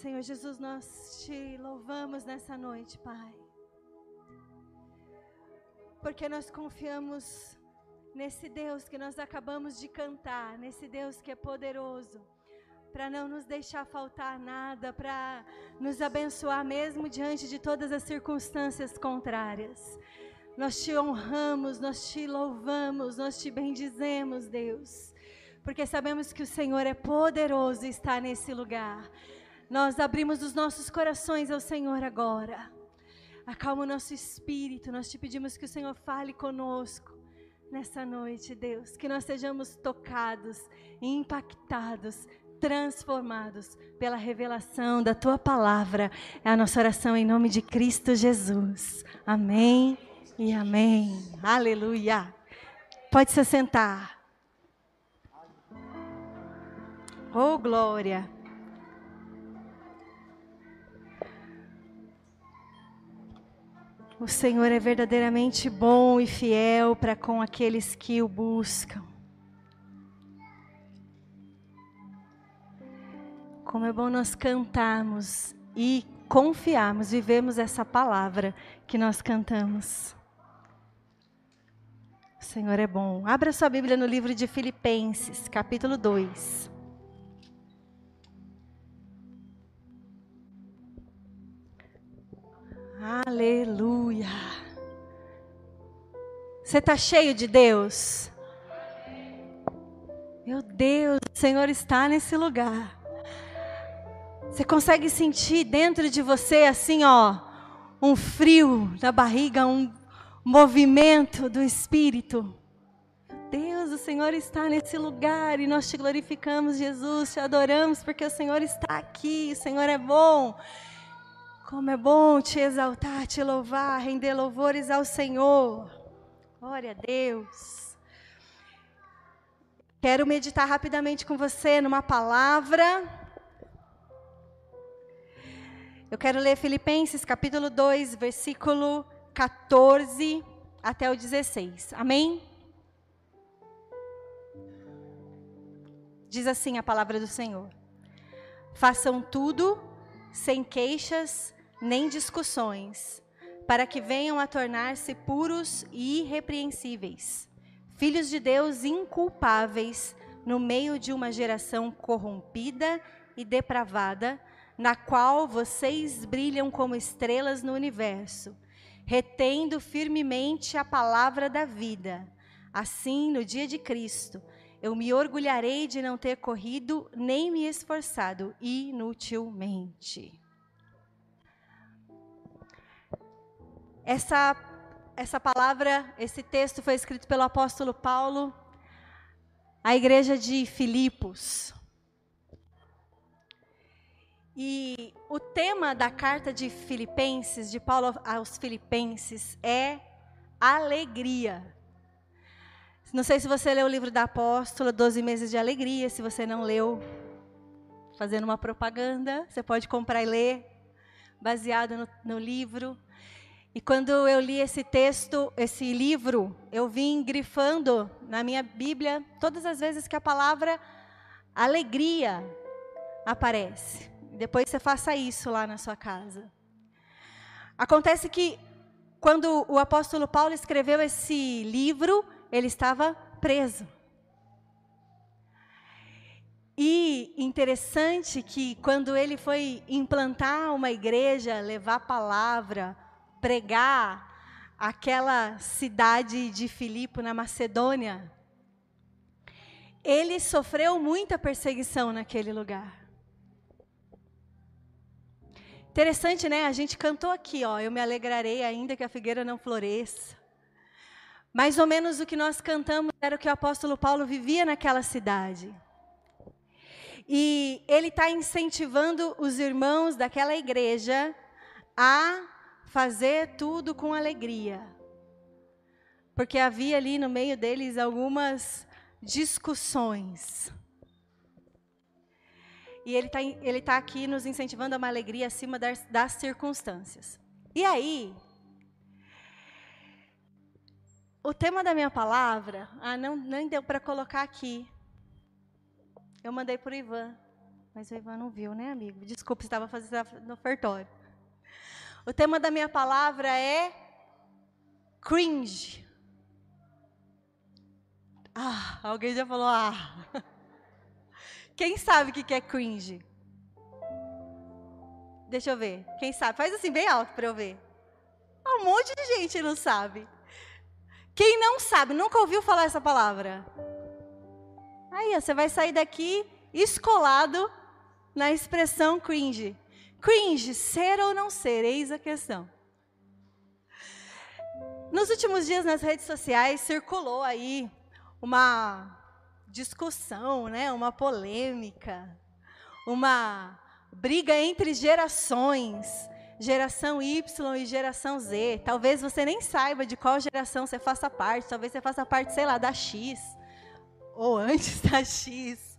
Senhor Jesus, nós te louvamos nessa noite, Pai. Porque nós confiamos nesse Deus que nós acabamos de cantar, nesse Deus que é poderoso, para não nos deixar faltar nada, para nos abençoar mesmo diante de todas as circunstâncias contrárias. Nós te honramos, nós te louvamos, nós te bendizemos, Deus, porque sabemos que o Senhor é poderoso e está nesse lugar. Nós abrimos os nossos corações ao Senhor agora. Acalma o nosso espírito. Nós te pedimos que o Senhor fale conosco nessa noite, Deus. Que nós sejamos tocados, impactados, transformados pela revelação da tua palavra. É a nossa oração em nome de Cristo Jesus. Amém e amém. Aleluia. Pode se sentar. Oh, glória. O Senhor é verdadeiramente bom e fiel para com aqueles que o buscam. Como é bom nós cantarmos e confiarmos, vivemos essa palavra que nós cantamos. O Senhor é bom. Abra sua Bíblia no livro de Filipenses, capítulo 2. Aleluia. Você está cheio de Deus? Meu Deus, o Senhor está nesse lugar. Você consegue sentir dentro de você assim, ó, um frio na barriga, um movimento do Espírito. Deus, o Senhor está nesse lugar e nós te glorificamos, Jesus, te adoramos porque o Senhor está aqui, o Senhor é bom. Como é bom te exaltar, te louvar, render louvores ao Senhor. Glória a Deus. Quero meditar rapidamente com você numa palavra. Eu quero ler Filipenses capítulo 2, versículo 14 até o 16. Amém? Diz assim a palavra do Senhor: Façam tudo sem queixas nem discussões, para que venham a tornar-se puros e irrepreensíveis, filhos de Deus inculpáveis no meio de uma geração corrompida e depravada, na qual vocês brilham como estrelas no universo, retendo firmemente a palavra da vida. Assim, no dia de Cristo, eu me orgulharei de não ter corrido nem me esforçado inutilmente. Essa, essa palavra, esse texto foi escrito pelo apóstolo Paulo à igreja de Filipos. E o tema da carta de Filipenses, de Paulo aos Filipenses, é alegria. Não sei se você leu o livro da apóstola, 12 meses de alegria. Se você não leu, fazendo uma propaganda, você pode comprar e ler, baseado no, no livro. E quando eu li esse texto, esse livro, eu vim grifando na minha Bíblia todas as vezes que a palavra alegria aparece. Depois você faça isso lá na sua casa. Acontece que quando o apóstolo Paulo escreveu esse livro, ele estava preso. E interessante que quando ele foi implantar uma igreja, levar a palavra, pregar aquela cidade de Filipe na Macedônia, ele sofreu muita perseguição naquele lugar. Interessante, né? A gente cantou aqui, ó, eu me alegrarei ainda que a figueira não floresça. Mais ou menos o que nós cantamos era o que o apóstolo Paulo vivia naquela cidade. E ele está incentivando os irmãos daquela igreja a fazer tudo com alegria. Porque havia ali no meio deles algumas discussões. E ele está ele tá aqui nos incentivando a uma alegria acima das, das circunstâncias. E aí, o tema da minha palavra, ah, não, nem deu para colocar aqui. Eu mandei para o Ivan. Mas o Ivan não viu, né, amigo? Desculpa, estava fazendo no ofertório. O tema da minha palavra é cringe. Ah, alguém já falou ah. Quem sabe o que é cringe? Deixa eu ver. Quem sabe? Faz assim bem alto para eu ver. Um monte de gente não sabe. Quem não sabe, nunca ouviu falar essa palavra? Aí, você vai sair daqui escolado na expressão cringe. Cringe, ser ou não ser, eis a questão. Nos últimos dias nas redes sociais circulou aí uma discussão, né, uma polêmica, uma briga entre gerações, geração Y e geração Z. Talvez você nem saiba de qual geração você faça parte, talvez você faça parte, sei lá, da X ou antes da X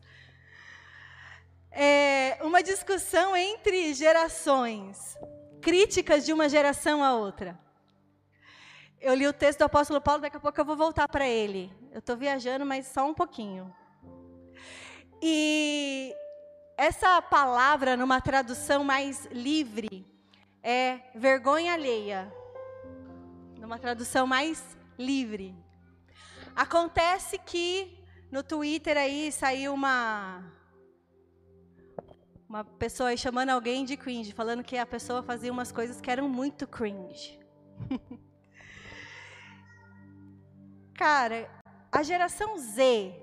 é, uma discussão entre gerações, críticas de uma geração à outra. Eu li o texto do apóstolo Paulo, daqui a pouco eu vou voltar para ele. Eu estou viajando, mas só um pouquinho. E essa palavra, numa tradução mais livre, é vergonha alheia. Numa tradução mais livre. Acontece que no Twitter aí saiu uma uma pessoa aí chamando alguém de cringe, falando que a pessoa fazia umas coisas que eram muito cringe. Cara, a geração Z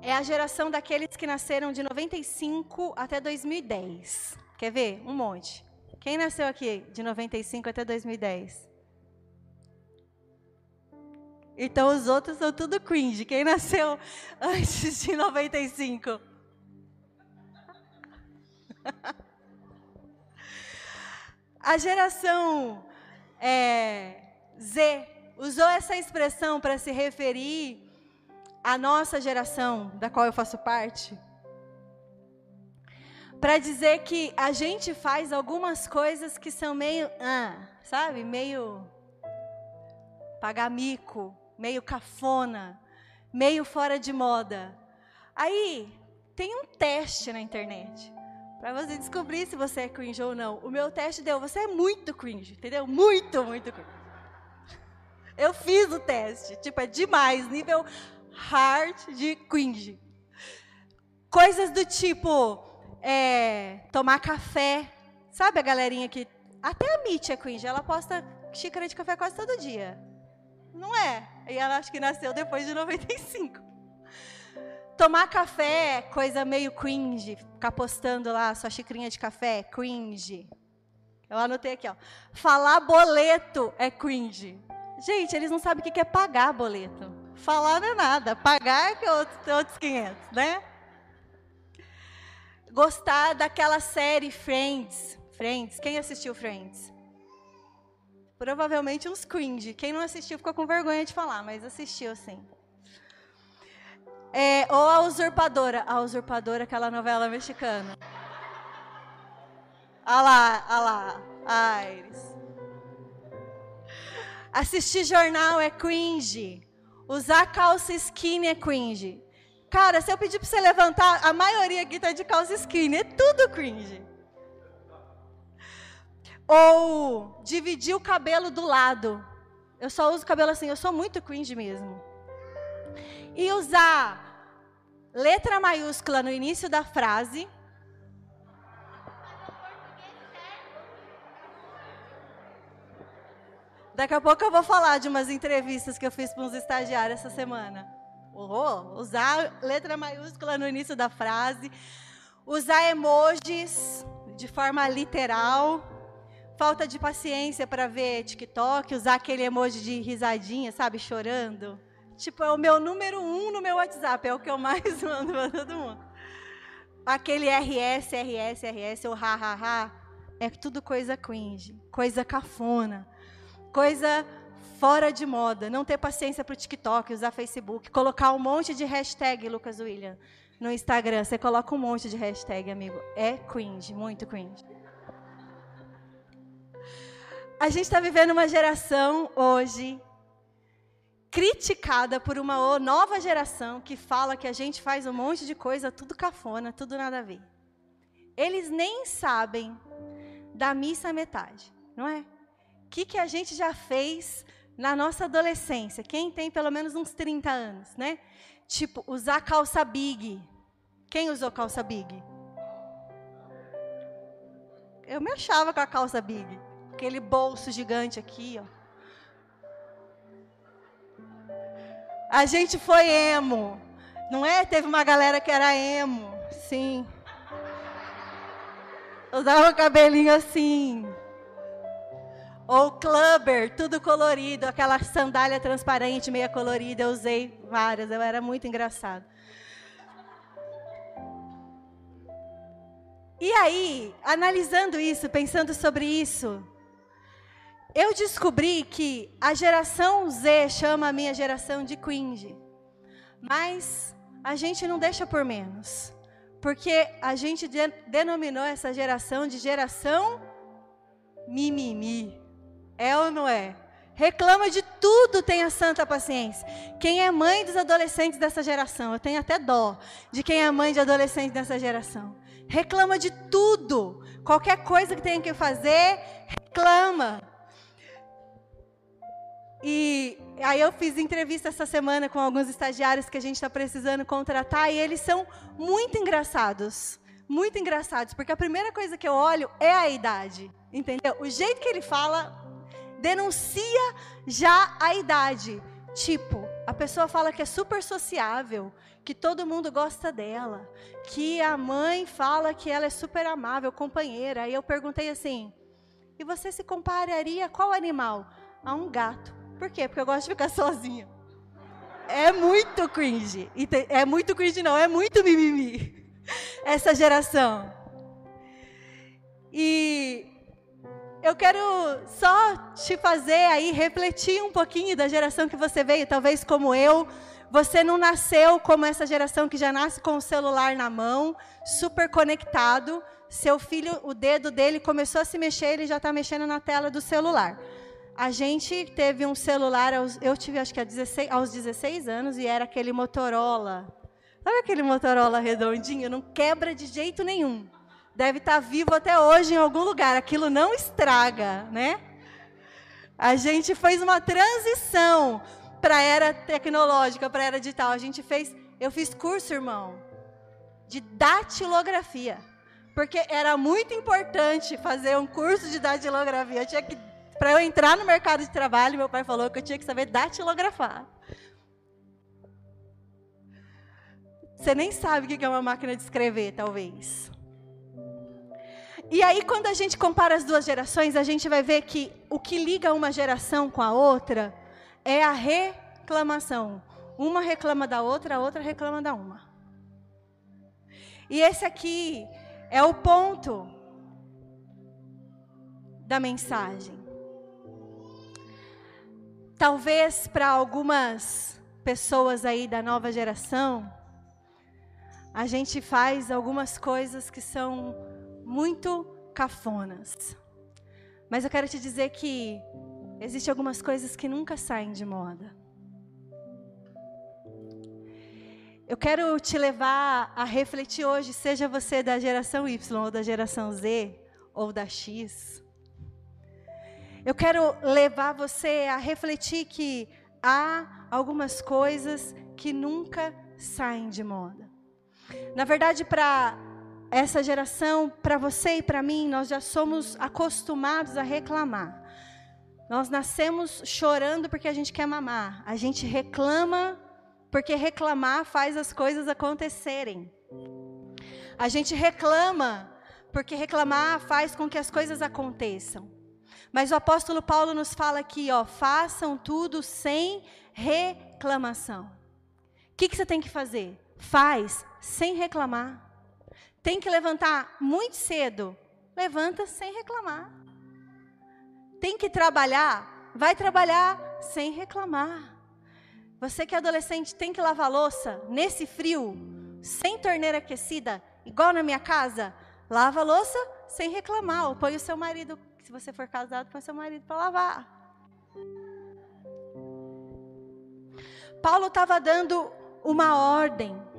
é a geração daqueles que nasceram de 95 até 2010. Quer ver? Um monte. Quem nasceu aqui de 95 até 2010? Então os outros são tudo cringe. Quem nasceu antes de 95? A geração é, Z usou essa expressão para se referir à nossa geração, da qual eu faço parte, para dizer que a gente faz algumas coisas que são meio, ah, sabe, meio pagar mico, meio cafona, meio fora de moda. Aí tem um teste na internet. Para você descobrir se você é cringe ou não. O meu teste deu, você é muito cringe, entendeu? Muito, muito cringe. Eu fiz o teste, tipo, é demais, nível hard de cringe. Coisas do tipo, é, tomar café. Sabe a galerinha que. Até a Mitch é cringe, ela posta xícara de café quase todo dia. Não é? E ela acho que nasceu depois de 95. Tomar café, é coisa meio cringe. Ficar postando lá sua xicrinha de café, cringe. Eu anotei aqui, ó. Falar boleto é cringe. Gente, eles não sabem o que é pagar boleto. Falar não é nada. Pagar é que é outros, outros 500, né? Gostar daquela série Friends. Friends. Quem assistiu Friends? Provavelmente uns cringe. Quem não assistiu ficou com vergonha de falar, mas assistiu sim. É, ou a usurpadora. A usurpadora, aquela novela mexicana. Olha lá, olha lá. Aires. Assistir jornal é cringe. Usar calça skinny é cringe. Cara, se eu pedir para você levantar, a maioria aqui está de calça skinny. É tudo cringe. Ou dividir o cabelo do lado. Eu só uso cabelo assim. Eu sou muito cringe mesmo e usar letra maiúscula no início da frase. Daqui a pouco eu vou falar de umas entrevistas que eu fiz para uns estagiários essa semana. Usar letra maiúscula no início da frase, usar emojis de forma literal, falta de paciência para ver TikTok, usar aquele emoji de risadinha, sabe, chorando. Tipo, é o meu número um no meu WhatsApp, é o que eu mais mando para todo mundo. Aquele RS, RS, RS, ou ha, ha, ha, é tudo coisa cringe, coisa cafona, coisa fora de moda. Não ter paciência para o TikTok, usar Facebook, colocar um monte de hashtag, Lucas William, no Instagram. Você coloca um monte de hashtag, amigo. É cringe, muito cringe. A gente está vivendo uma geração hoje criticada por uma nova geração que fala que a gente faz um monte de coisa tudo cafona, tudo nada a ver. Eles nem sabem da missa metade, não é? O que, que a gente já fez na nossa adolescência? Quem tem pelo menos uns 30 anos, né? Tipo, usar calça big. Quem usou calça big? Eu me achava com a calça big. Aquele bolso gigante aqui, ó. A gente foi emo. Não é? Teve uma galera que era emo. Sim. Usava o cabelinho assim. Ou clubber, tudo colorido, aquela sandália transparente, meia colorida, eu usei várias, eu era muito engraçado. E aí, analisando isso, pensando sobre isso, eu descobri que a geração Z chama a minha geração de cringe. Mas a gente não deixa por menos. Porque a gente de, denominou essa geração de geração mimimi. É ou não é? Reclama de tudo, tenha santa paciência. Quem é mãe dos adolescentes dessa geração? Eu tenho até dó de quem é mãe de adolescentes dessa geração. Reclama de tudo. Qualquer coisa que tenha que fazer, reclama. E aí eu fiz entrevista essa semana com alguns estagiários que a gente está precisando contratar e eles são muito engraçados. Muito engraçados, porque a primeira coisa que eu olho é a idade. Entendeu? O jeito que ele fala denuncia já a idade. Tipo, a pessoa fala que é super sociável, que todo mundo gosta dela, que a mãe fala que ela é super amável, companheira. Aí eu perguntei assim: e você se compararia a qual animal? A um gato. Por quê? Porque eu gosto de ficar sozinha. É muito cringe. É muito cringe, não, é muito mimimi. Essa geração. E eu quero só te fazer aí refletir um pouquinho da geração que você veio, talvez como eu. Você não nasceu como essa geração que já nasce com o celular na mão, super conectado. Seu filho, o dedo dele começou a se mexer, ele já está mexendo na tela do celular. A gente teve um celular, aos, eu tive acho que 16, aos 16 anos, e era aquele Motorola. Sabe aquele Motorola redondinho? Não quebra de jeito nenhum. Deve estar tá vivo até hoje em algum lugar. Aquilo não estraga, né? A gente fez uma transição para a era tecnológica, para a era digital. A gente fez, eu fiz curso, irmão, de datilografia. Porque era muito importante fazer um curso de datilografia. Eu tinha que para eu entrar no mercado de trabalho, meu pai falou que eu tinha que saber datilografar. Você nem sabe o que é uma máquina de escrever, talvez. E aí, quando a gente compara as duas gerações, a gente vai ver que o que liga uma geração com a outra é a reclamação. Uma reclama da outra, a outra reclama da uma. E esse aqui é o ponto da mensagem. Talvez para algumas pessoas aí da nova geração, a gente faz algumas coisas que são muito cafonas. Mas eu quero te dizer que existem algumas coisas que nunca saem de moda. Eu quero te levar a refletir hoje, seja você da geração Y ou da geração Z ou da X. Eu quero levar você a refletir que há algumas coisas que nunca saem de moda. Na verdade, para essa geração, para você e para mim, nós já somos acostumados a reclamar. Nós nascemos chorando porque a gente quer mamar. A gente reclama porque reclamar faz as coisas acontecerem. A gente reclama porque reclamar faz com que as coisas aconteçam. Mas o apóstolo Paulo nos fala aqui, ó, façam tudo sem reclamação. O que, que você tem que fazer? Faz sem reclamar. Tem que levantar muito cedo. Levanta sem reclamar. Tem que trabalhar. Vai trabalhar sem reclamar. Você que é adolescente tem que lavar louça nesse frio, sem torneira aquecida, igual na minha casa. Lava louça sem reclamar. Ou põe o seu marido se você for casado, põe seu marido para lavar. Paulo estava dando uma ordem.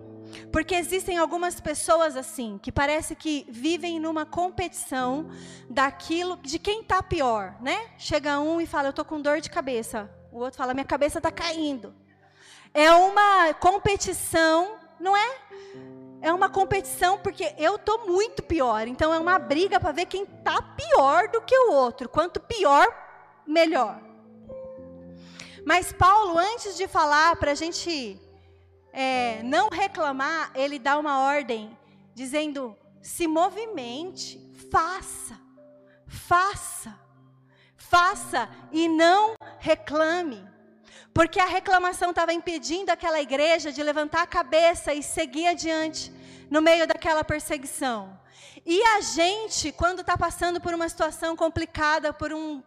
Porque existem algumas pessoas assim, que parece que vivem numa competição daquilo de quem está pior, né? Chega um e fala, eu tô com dor de cabeça. O outro fala, minha cabeça está caindo. É uma competição, não é? É uma competição porque eu tô muito pior. Então é uma briga para ver quem tá pior do que o outro. Quanto pior, melhor. Mas Paulo, antes de falar para a gente é, não reclamar, ele dá uma ordem dizendo: se movimente, faça, faça, faça e não reclame. Porque a reclamação estava impedindo aquela igreja de levantar a cabeça e seguir adiante no meio daquela perseguição. E a gente, quando está passando por uma situação complicada, por um,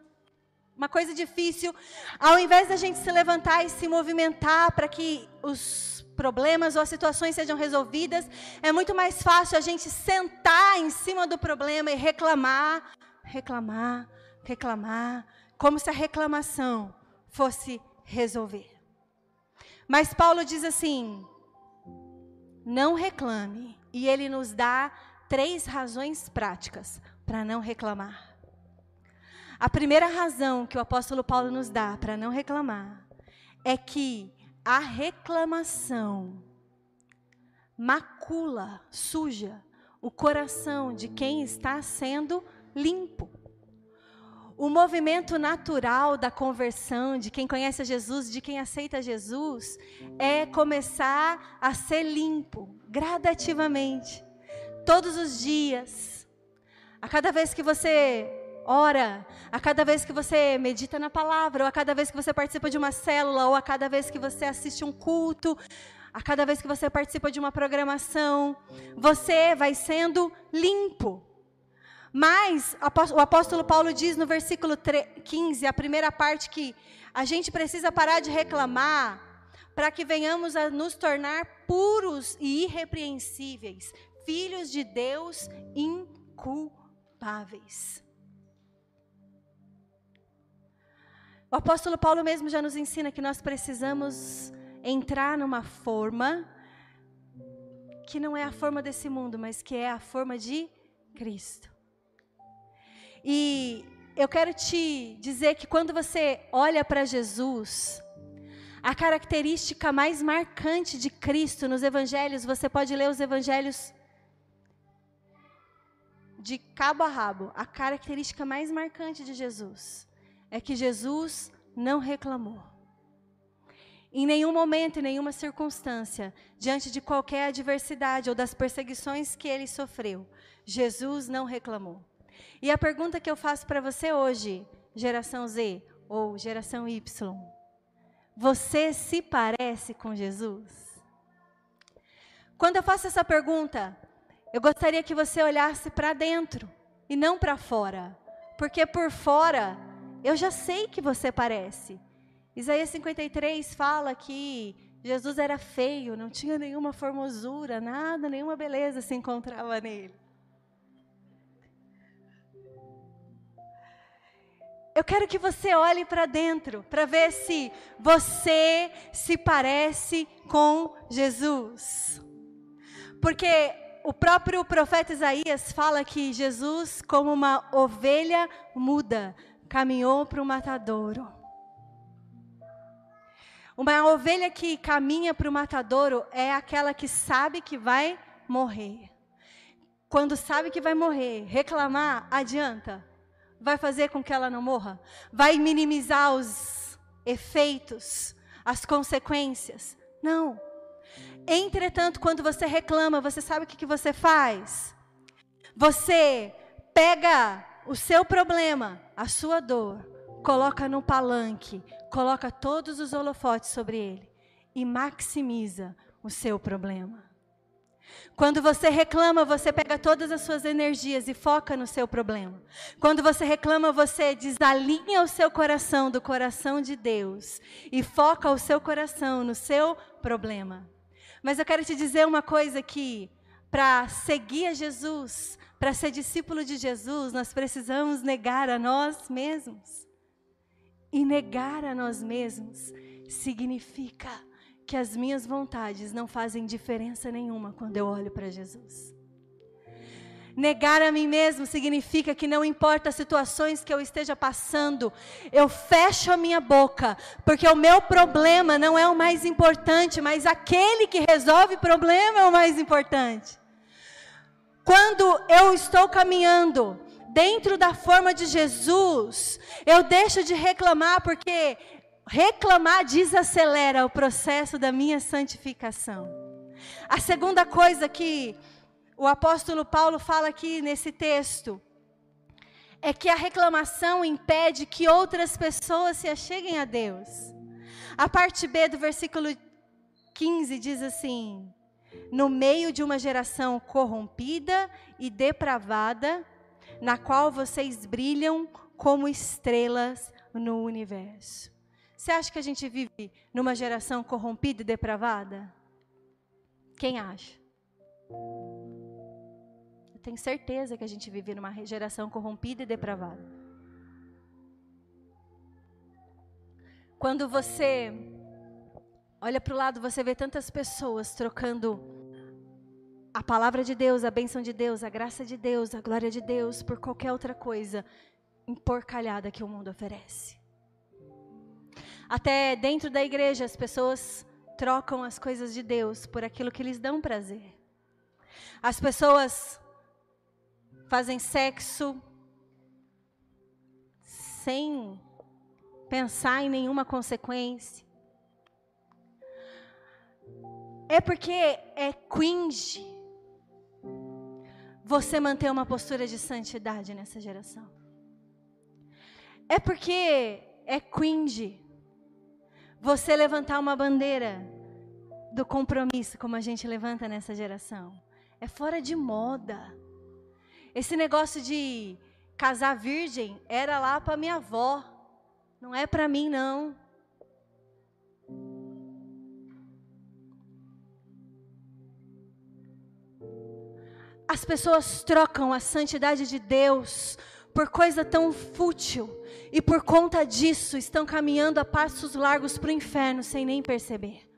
uma coisa difícil, ao invés da gente se levantar e se movimentar para que os problemas ou as situações sejam resolvidas, é muito mais fácil a gente sentar em cima do problema e reclamar, reclamar, reclamar, como se a reclamação fosse resolver. Mas Paulo diz assim: não reclame. E ele nos dá três razões práticas para não reclamar. A primeira razão que o apóstolo Paulo nos dá para não reclamar é que a reclamação macula, suja o coração de quem está sendo limpo. O movimento natural da conversão, de quem conhece Jesus, de quem aceita Jesus, é começar a ser limpo, gradativamente, todos os dias. A cada vez que você ora, a cada vez que você medita na palavra, ou a cada vez que você participa de uma célula, ou a cada vez que você assiste um culto, a cada vez que você participa de uma programação, você vai sendo limpo. Mas o apóstolo Paulo diz no versículo 15, a primeira parte, que a gente precisa parar de reclamar para que venhamos a nos tornar puros e irrepreensíveis, filhos de Deus inculpáveis. O apóstolo Paulo mesmo já nos ensina que nós precisamos entrar numa forma que não é a forma desse mundo, mas que é a forma de Cristo. E eu quero te dizer que quando você olha para Jesus, a característica mais marcante de Cristo nos evangelhos, você pode ler os evangelhos de cabo a rabo. A característica mais marcante de Jesus é que Jesus não reclamou. Em nenhum momento, em nenhuma circunstância, diante de qualquer adversidade ou das perseguições que ele sofreu, Jesus não reclamou. E a pergunta que eu faço para você hoje, geração Z ou geração Y, você se parece com Jesus? Quando eu faço essa pergunta, eu gostaria que você olhasse para dentro e não para fora, porque por fora eu já sei que você parece. Isaías 53 fala que Jesus era feio, não tinha nenhuma formosura, nada, nenhuma beleza se encontrava nele. Eu quero que você olhe para dentro, para ver se você se parece com Jesus. Porque o próprio profeta Isaías fala que Jesus, como uma ovelha muda, caminhou para o matadouro. Uma ovelha que caminha para o matadouro é aquela que sabe que vai morrer. Quando sabe que vai morrer, reclamar adianta vai fazer com que ela não morra? Vai minimizar os efeitos, as consequências? Não. Entretanto, quando você reclama, você sabe o que, que você faz? Você pega o seu problema, a sua dor, coloca no palanque, coloca todos os holofotes sobre ele e maximiza o seu problema. Quando você reclama, você pega todas as suas energias e foca no seu problema. Quando você reclama, você desalinha o seu coração do coração de Deus e foca o seu coração no seu problema. Mas eu quero te dizer uma coisa que para seguir a Jesus, para ser discípulo de Jesus, nós precisamos negar a nós mesmos. E negar a nós mesmos significa que as minhas vontades não fazem diferença nenhuma quando eu olho para Jesus. Negar a mim mesmo significa que não importa as situações que eu esteja passando, eu fecho a minha boca, porque o meu problema não é o mais importante, mas aquele que resolve problema é o mais importante. Quando eu estou caminhando dentro da forma de Jesus, eu deixo de reclamar, porque reclamar desacelera o processo da minha santificação. A segunda coisa que o apóstolo Paulo fala aqui nesse texto é que a reclamação impede que outras pessoas se acheguem a Deus. A parte B do versículo 15 diz assim: No meio de uma geração corrompida e depravada, na qual vocês brilham como estrelas no universo. Você acha que a gente vive numa geração corrompida e depravada? Quem acha? tenho certeza que a gente vive numa geração corrompida e depravada. Quando você olha para o lado, você vê tantas pessoas trocando a palavra de Deus, a bênção de Deus, a graça de Deus, a glória de Deus por qualquer outra coisa emporcalhada que o mundo oferece. Até dentro da igreja, as pessoas trocam as coisas de Deus por aquilo que lhes dão prazer. As pessoas fazem sexo sem pensar em nenhuma consequência. É porque é cringe você manter uma postura de santidade nessa geração. É porque é cringe você levantar uma bandeira do compromisso, como a gente levanta nessa geração. É fora de moda. Esse negócio de casar virgem era lá para minha avó. Não é para mim não. As pessoas trocam a santidade de Deus por coisa tão fútil e por conta disso estão caminhando a passos largos para o inferno sem nem perceber.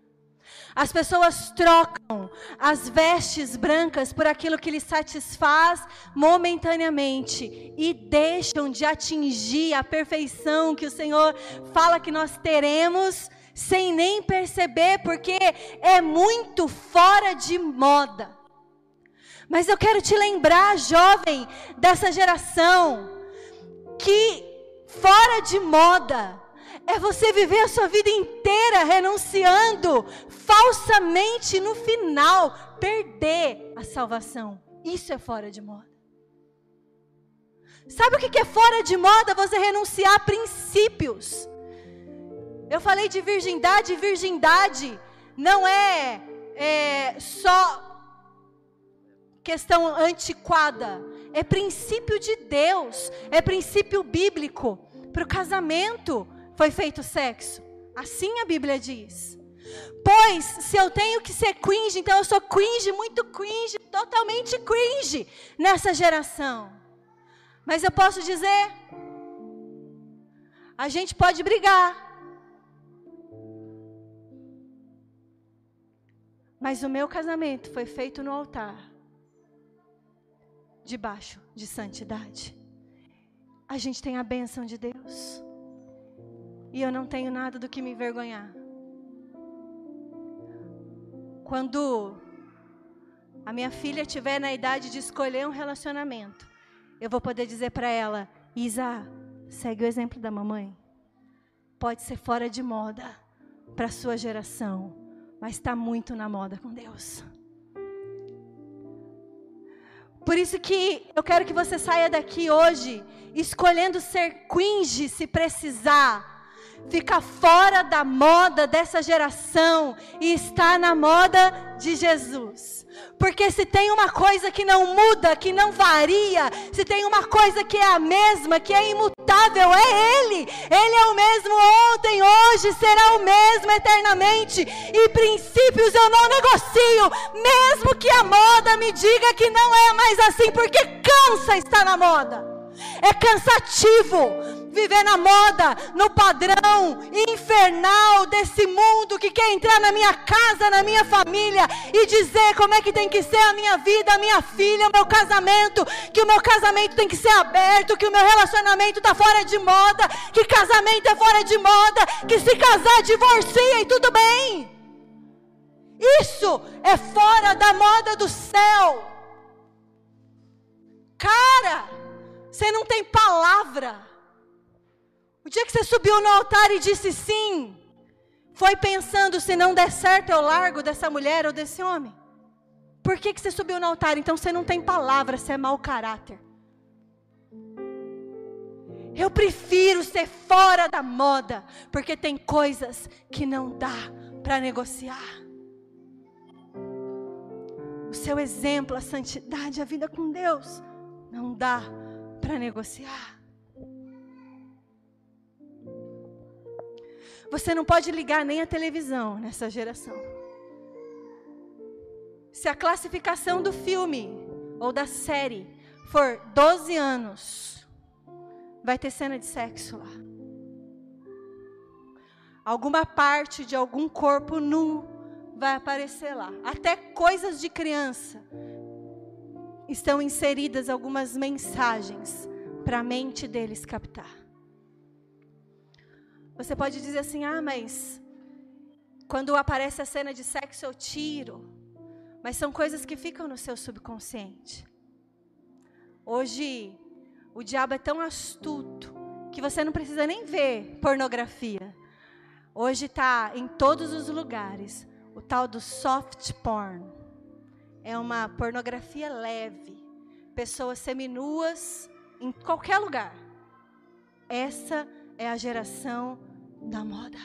As pessoas trocam as vestes brancas por aquilo que lhes satisfaz momentaneamente e deixam de atingir a perfeição que o Senhor fala que nós teremos sem nem perceber, porque é muito fora de moda. Mas eu quero te lembrar, jovem dessa geração, que fora de moda é você viver a sua vida inteira renunciando falsamente no final perder a salvação. Isso é fora de moda. Sabe o que é fora de moda? Você renunciar a princípios. Eu falei de virgindade, virgindade não é, é só questão antiquada, é princípio de Deus, é princípio bíblico para o casamento foi feito sexo. Assim a Bíblia diz. Pois, se eu tenho que ser cringe, então eu sou cringe, muito cringe, totalmente cringe nessa geração. Mas eu posso dizer, a gente pode brigar. Mas o meu casamento foi feito no altar, debaixo de santidade. A gente tem a bênção de Deus. E eu não tenho nada do que me envergonhar. Quando a minha filha estiver na idade de escolher um relacionamento, eu vou poder dizer para ela: Isa, segue o exemplo da mamãe. Pode ser fora de moda para a sua geração, mas está muito na moda com Deus. Por isso que eu quero que você saia daqui hoje escolhendo ser cringe se precisar fica fora da moda dessa geração e está na moda de Jesus. Porque se tem uma coisa que não muda, que não varia, se tem uma coisa que é a mesma, que é imutável, é Ele. Ele é o mesmo ontem, hoje, será o mesmo eternamente. E princípios eu não negocio, mesmo que a moda me diga que não é mais assim, porque cansa estar na moda. É cansativo viver na moda, no padrão infernal desse mundo que quer entrar na minha casa, na minha família e dizer como é que tem que ser a minha vida, a minha filha, o meu casamento, que o meu casamento tem que ser aberto, que o meu relacionamento está fora de moda, que casamento é fora de moda, que se casar divorcia e tudo bem. Isso é fora da moda do céu. Cara, você não tem palavra. O dia que você subiu no altar e disse sim, foi pensando: se não der certo, eu largo dessa mulher ou desse homem. Por que, que você subiu no altar? Então você não tem palavra, você é mau caráter. Eu prefiro ser fora da moda, porque tem coisas que não dá para negociar. O seu exemplo, a santidade, a vida com Deus, não dá para negociar. Você não pode ligar nem a televisão nessa geração. Se a classificação do filme ou da série for 12 anos, vai ter cena de sexo lá. Alguma parte de algum corpo nu vai aparecer lá. Até coisas de criança. Estão inseridas algumas mensagens para a mente deles captar. Você pode dizer assim: ah, mas quando aparece a cena de sexo eu tiro. Mas são coisas que ficam no seu subconsciente. Hoje, o diabo é tão astuto que você não precisa nem ver pornografia. Hoje está em todos os lugares o tal do soft porn. É uma pornografia leve. Pessoas seminuas em qualquer lugar. Essa é a geração da moda.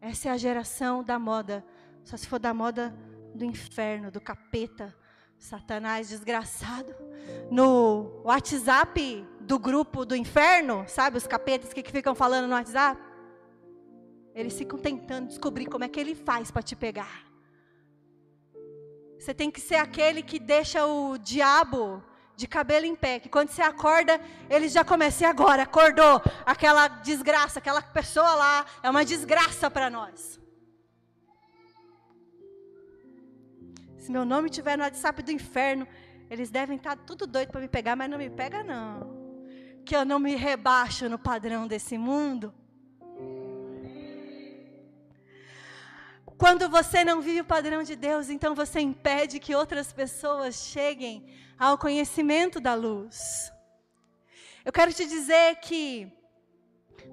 Essa é a geração da moda. Só se for da moda do inferno, do capeta, Satanás desgraçado. No WhatsApp do grupo do inferno, sabe os capetas que, que ficam falando no WhatsApp? Eles ficam tentando descobrir como é que ele faz para te pegar. Você tem que ser aquele que deixa o diabo de cabelo em pé, que quando você acorda, eles já começam, e agora? Acordou, aquela desgraça, aquela pessoa lá, é uma desgraça para nós. Se meu nome estiver no WhatsApp do inferno, eles devem estar tudo doido para me pegar, mas não me pega não. Que eu não me rebaixo no padrão desse mundo. Quando você não vive o padrão de Deus, então você impede que outras pessoas cheguem ao conhecimento da luz. Eu quero te dizer que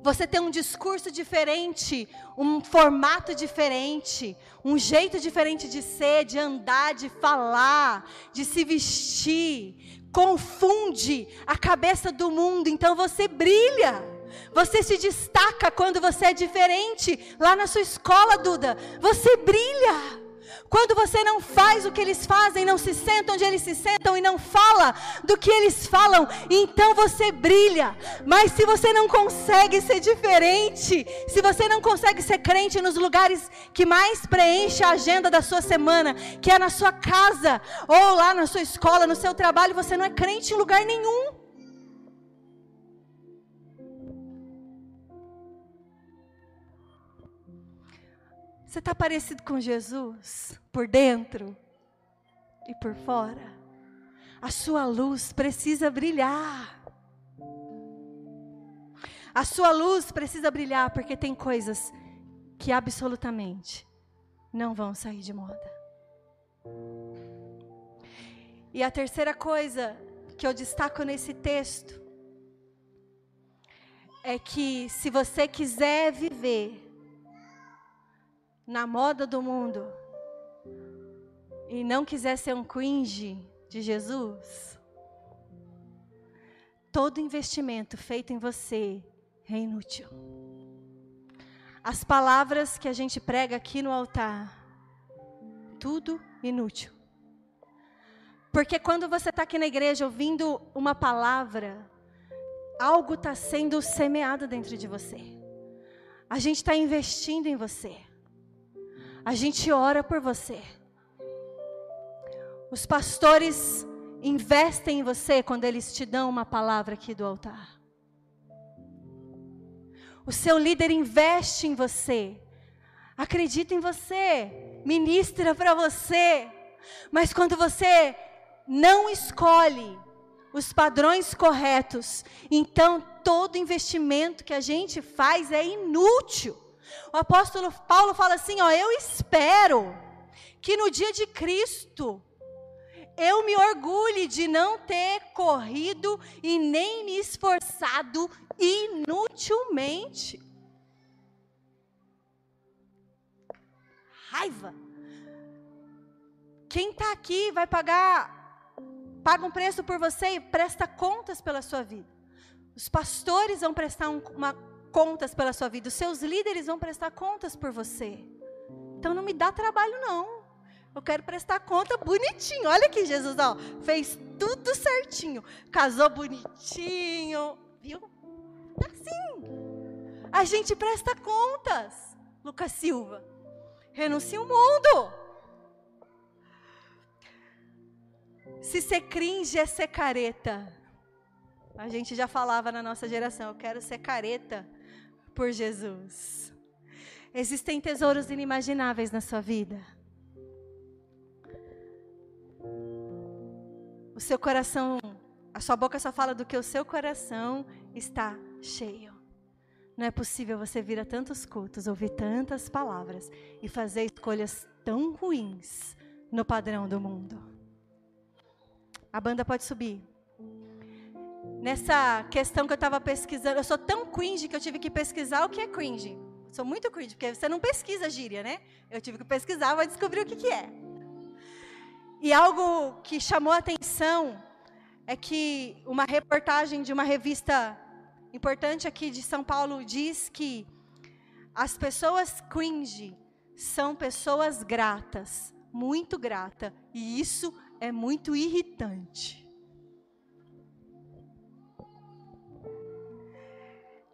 você tem um discurso diferente, um formato diferente, um jeito diferente de ser, de andar, de falar, de se vestir, confunde a cabeça do mundo, então você brilha. Você se destaca quando você é diferente. Lá na sua escola, Duda, você brilha. Quando você não faz o que eles fazem, não se senta onde eles se sentam e não fala do que eles falam, então você brilha. Mas se você não consegue ser diferente, se você não consegue ser crente nos lugares que mais preenche a agenda da sua semana, que é na sua casa, ou lá na sua escola, no seu trabalho, você não é crente em lugar nenhum. Você está parecido com Jesus por dentro e por fora? A sua luz precisa brilhar. A sua luz precisa brilhar porque tem coisas que absolutamente não vão sair de moda. E a terceira coisa que eu destaco nesse texto é que se você quiser viver na moda do mundo e não quiser ser um cringe de Jesus, todo investimento feito em você é inútil. As palavras que a gente prega aqui no altar, tudo inútil. Porque quando você está aqui na igreja ouvindo uma palavra, algo está sendo semeado dentro de você. A gente está investindo em você. A gente ora por você. Os pastores investem em você quando eles te dão uma palavra aqui do altar. O seu líder investe em você. Acredita em você. Ministra para você. Mas quando você não escolhe os padrões corretos, então todo investimento que a gente faz é inútil. O apóstolo Paulo fala assim: ó, eu espero que no dia de Cristo eu me orgulhe de não ter corrido e nem me esforçado inutilmente. Raiva. Quem está aqui vai pagar, paga um preço por você e presta contas pela sua vida. Os pastores vão prestar um, uma, contas pela sua vida, os seus líderes vão prestar contas por você. Então não me dá trabalho, não. Eu quero prestar conta bonitinho. Olha aqui, Jesus, ó, fez tudo certinho. Casou bonitinho, viu? Tá assim. A gente presta contas, Lucas Silva. Renuncia o mundo. Se ser cringe é ser careta. A gente já falava na nossa geração, eu quero ser careta por Jesus. Existem tesouros inimagináveis na sua vida. O seu coração, a sua boca só fala do que o seu coração está cheio. Não é possível você vir a tantos cultos, ouvir tantas palavras e fazer escolhas tão ruins no padrão do mundo. A banda pode subir. Nessa questão que eu estava pesquisando, eu sou tão cringe que eu tive que pesquisar o que é cringe. Sou muito cringe, porque você não pesquisa gíria, né? Eu tive que pesquisar para descobrir o que, que é. E algo que chamou a atenção é que uma reportagem de uma revista importante aqui de São Paulo diz que as pessoas cringe são pessoas gratas, muito grata, e isso é muito irritante.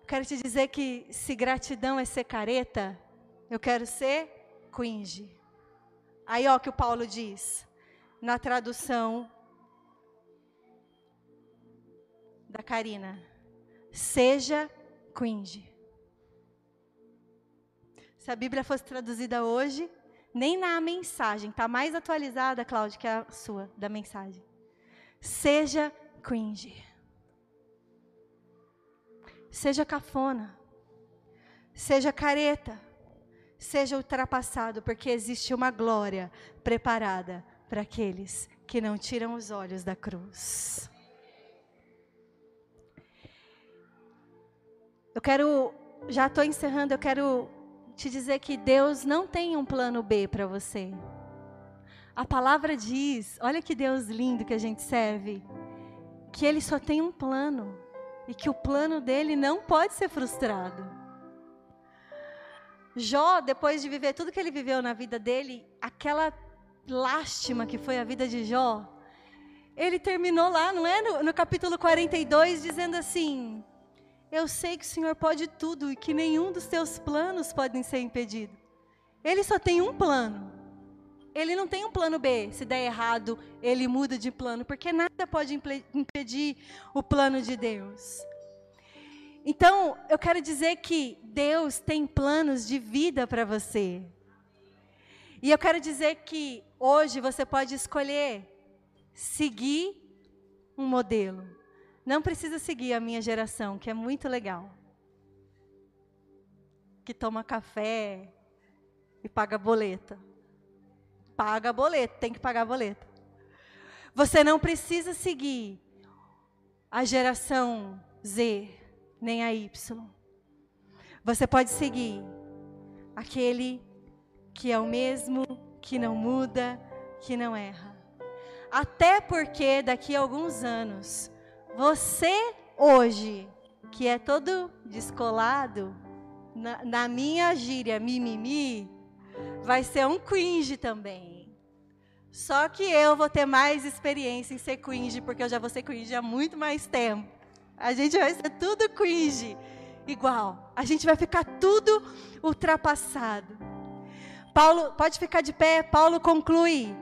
Quero te dizer que se gratidão é ser careta, eu quero ser cringe. Aí ó o que o Paulo diz na tradução da Karina. Seja cringe. Se a Bíblia fosse traduzida hoje, nem na mensagem, está mais atualizada, Cláudia, que a sua, da mensagem. Seja cringe. Seja cafona. Seja careta. Seja ultrapassado, porque existe uma glória preparada para aqueles que não tiram os olhos da cruz. Eu quero, já estou encerrando, eu quero te dizer que Deus não tem um plano B para você. A palavra diz, olha que Deus lindo que a gente serve, que Ele só tem um plano e que o plano dele não pode ser frustrado. Jó, depois de viver tudo que ele viveu na vida dele, aquela lástima que foi a vida de Jó, ele terminou lá, não é? No, no capítulo 42, dizendo assim: Eu sei que o Senhor pode tudo e que nenhum dos teus planos podem ser impedido. Ele só tem um plano. Ele não tem um plano B. Se der errado, ele muda de plano, porque nada pode impedir o plano de Deus. Então, eu quero dizer que Deus tem planos de vida para você. E eu quero dizer que hoje você pode escolher seguir um modelo. Não precisa seguir a minha geração, que é muito legal. Que toma café e paga boleta. Paga boleta, tem que pagar boleta. Você não precisa seguir a geração Z, nem a Y. Você pode seguir aquele que é o mesmo, que não muda, que não erra. Até porque daqui a alguns anos, você hoje, que é todo descolado, na, na minha gíria mimimi, vai ser um cringe também. Só que eu vou ter mais experiência em ser cringe, porque eu já vou ser cringe há muito mais tempo. A gente vai ser tudo cringe igual. A gente vai ficar tudo ultrapassado. Paulo, pode ficar de pé, Paulo conclui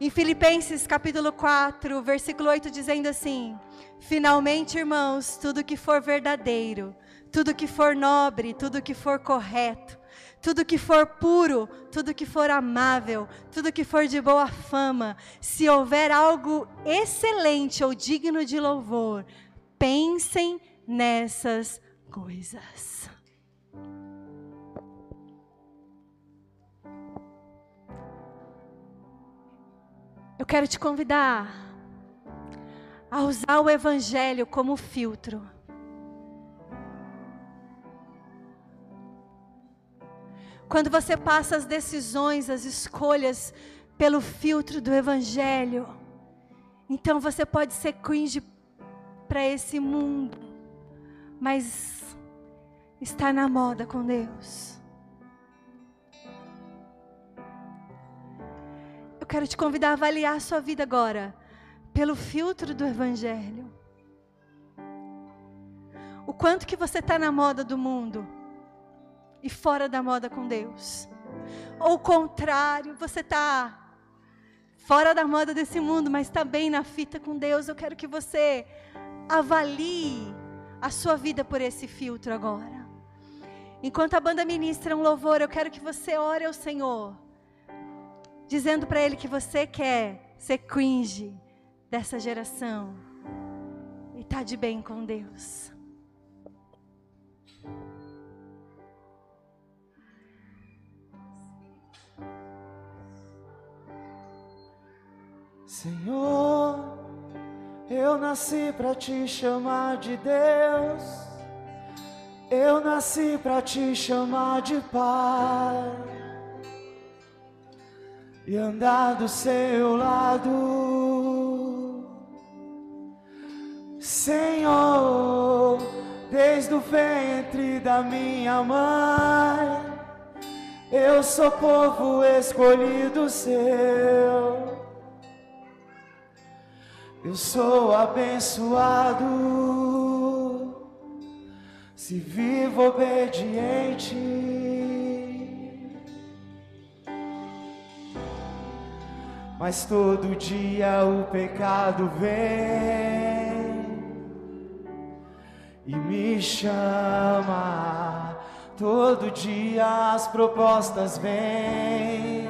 em Filipenses capítulo 4, versículo 8, dizendo assim: Finalmente, irmãos, tudo que for verdadeiro, tudo que for nobre, tudo que for correto, tudo que for puro, tudo que for amável, tudo que for de boa fama, se houver algo excelente ou digno de louvor, pensem nessas coisas. Eu quero te convidar a usar o Evangelho como filtro. Quando você passa as decisões, as escolhas pelo filtro do Evangelho, então você pode ser cringe para esse mundo, mas está na moda com Deus. Eu quero te convidar a avaliar a sua vida agora, pelo filtro do Evangelho. O quanto que você está na moda do mundo e fora da moda com Deus. Ou o contrário, você está fora da moda desse mundo, mas está bem na fita com Deus. Eu quero que você avalie a sua vida por esse filtro agora. Enquanto a banda ministra um louvor, eu quero que você ore ao Senhor dizendo para Ele que você quer ser cringe dessa geração e está de bem com Deus. Senhor, eu nasci para te chamar de Deus. Eu nasci para te chamar de Pai e andar do seu lado. Senhor, desde o ventre da minha mãe, eu sou povo escolhido seu. Eu sou abençoado, se vivo obediente. mas todo dia o pecado vem e me chama. Todo dia as propostas vêm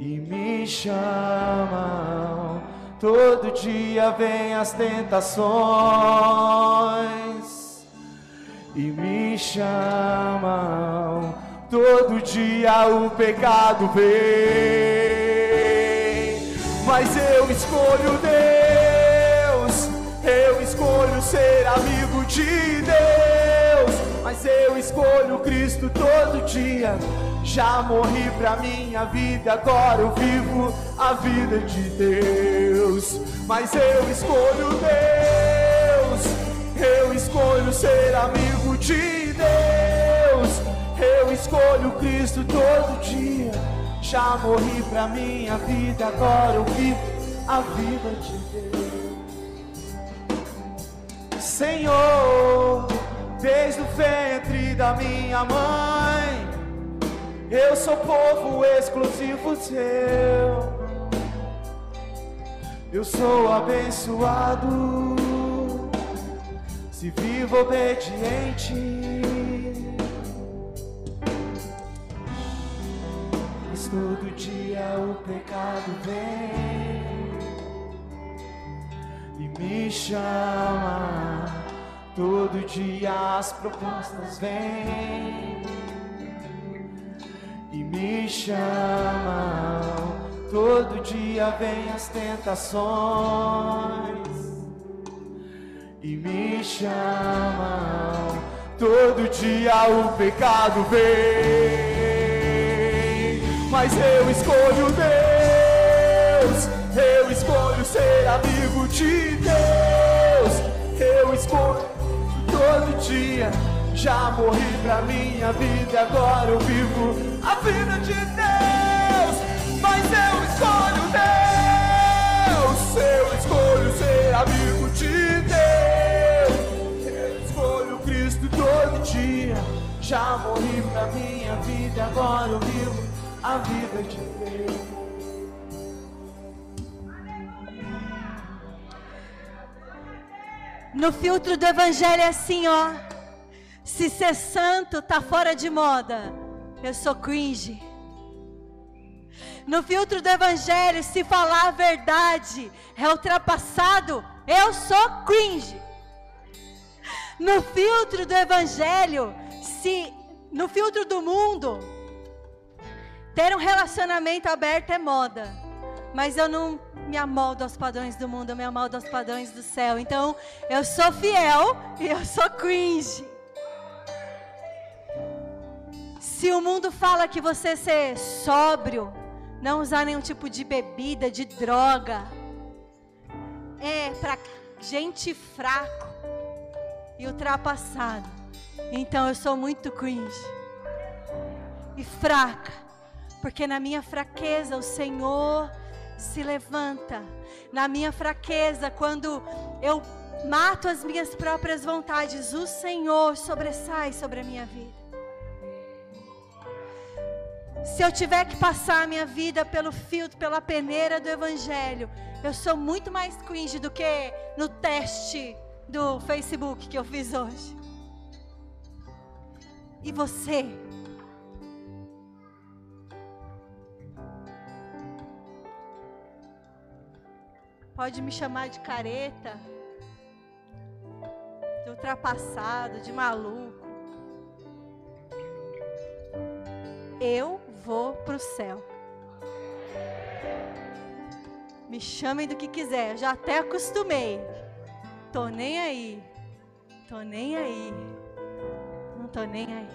e me chamam. Todo dia vem as tentações e me chamam Todo dia o pecado vem, mas eu escolho Deus, eu escolho ser amigo de Deus, mas eu escolho Cristo todo dia. Já morri pra minha vida, agora eu vivo a vida de Deus. Mas eu escolho Deus, eu escolho ser amigo de Deus. Eu escolho Cristo todo dia. Já morri pra minha vida, agora eu vivo a vida de Deus. Senhor, desde o ventre da minha mãe, eu sou povo exclusivo seu. Eu sou abençoado, se vivo obediente. todo dia o pecado vem e me chama. Todo dia as propostas vêm me chamam. Todo dia vem as tentações e me chamam. Todo dia o pecado vem mas eu escolho Deus. Eu escolho ser amigo de Deus. Eu escolho todo dia. Já morri pra minha vida, agora eu vivo a vida de Deus. Mas eu escolho Deus. Eu escolho ser amigo de Deus. Eu escolho Cristo todo dia. Já morri pra minha vida, agora eu vivo a vida de Deus. No filtro do evangelho é assim, ó. Se ser santo tá fora de moda, eu sou cringe. No filtro do evangelho, se falar a verdade é ultrapassado, eu sou cringe. No filtro do evangelho, se no filtro do mundo, ter um relacionamento aberto é moda. Mas eu não me amoldo aos padrões do mundo, eu me amoldo aos padrões do céu. Então, eu sou fiel e eu sou cringe. Se o mundo fala que você ser sóbrio, não usar nenhum tipo de bebida, de droga, é para gente fraco e ultrapassado. Então eu sou muito cringe e fraca, porque na minha fraqueza o Senhor se levanta. Na minha fraqueza, quando eu mato as minhas próprias vontades, o Senhor sobressai sobre a minha vida. Se eu tiver que passar a minha vida pelo filtro, pela peneira do Evangelho, eu sou muito mais cringe do que no teste do Facebook que eu fiz hoje. E você? Pode me chamar de careta, de ultrapassado, de maluco. Eu vou para o céu. Me chamem do que quiser, já até acostumei. Tô nem aí. Tô nem aí. Não tô nem aí.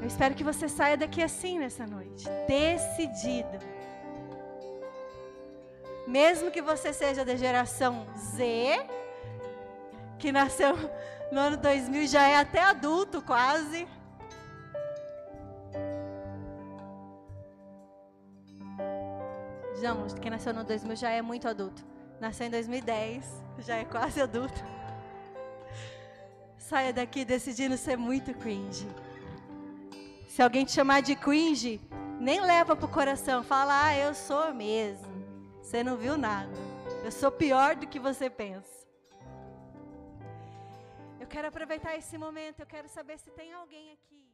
Eu espero que você saia daqui assim nessa noite, decidido. Mesmo que você seja da geração Z, que nasceu no ano 2000 já é até adulto quase. Não, quem nasceu no 2000 já é muito adulto. Nasceu em 2010, já é quase adulto. Saia daqui decidindo ser muito cringe. Se alguém te chamar de cringe, nem leva pro coração. Fala, ah, eu sou mesmo. Você não viu nada. Eu sou pior do que você pensa. Eu quero aproveitar esse momento. Eu quero saber se tem alguém aqui.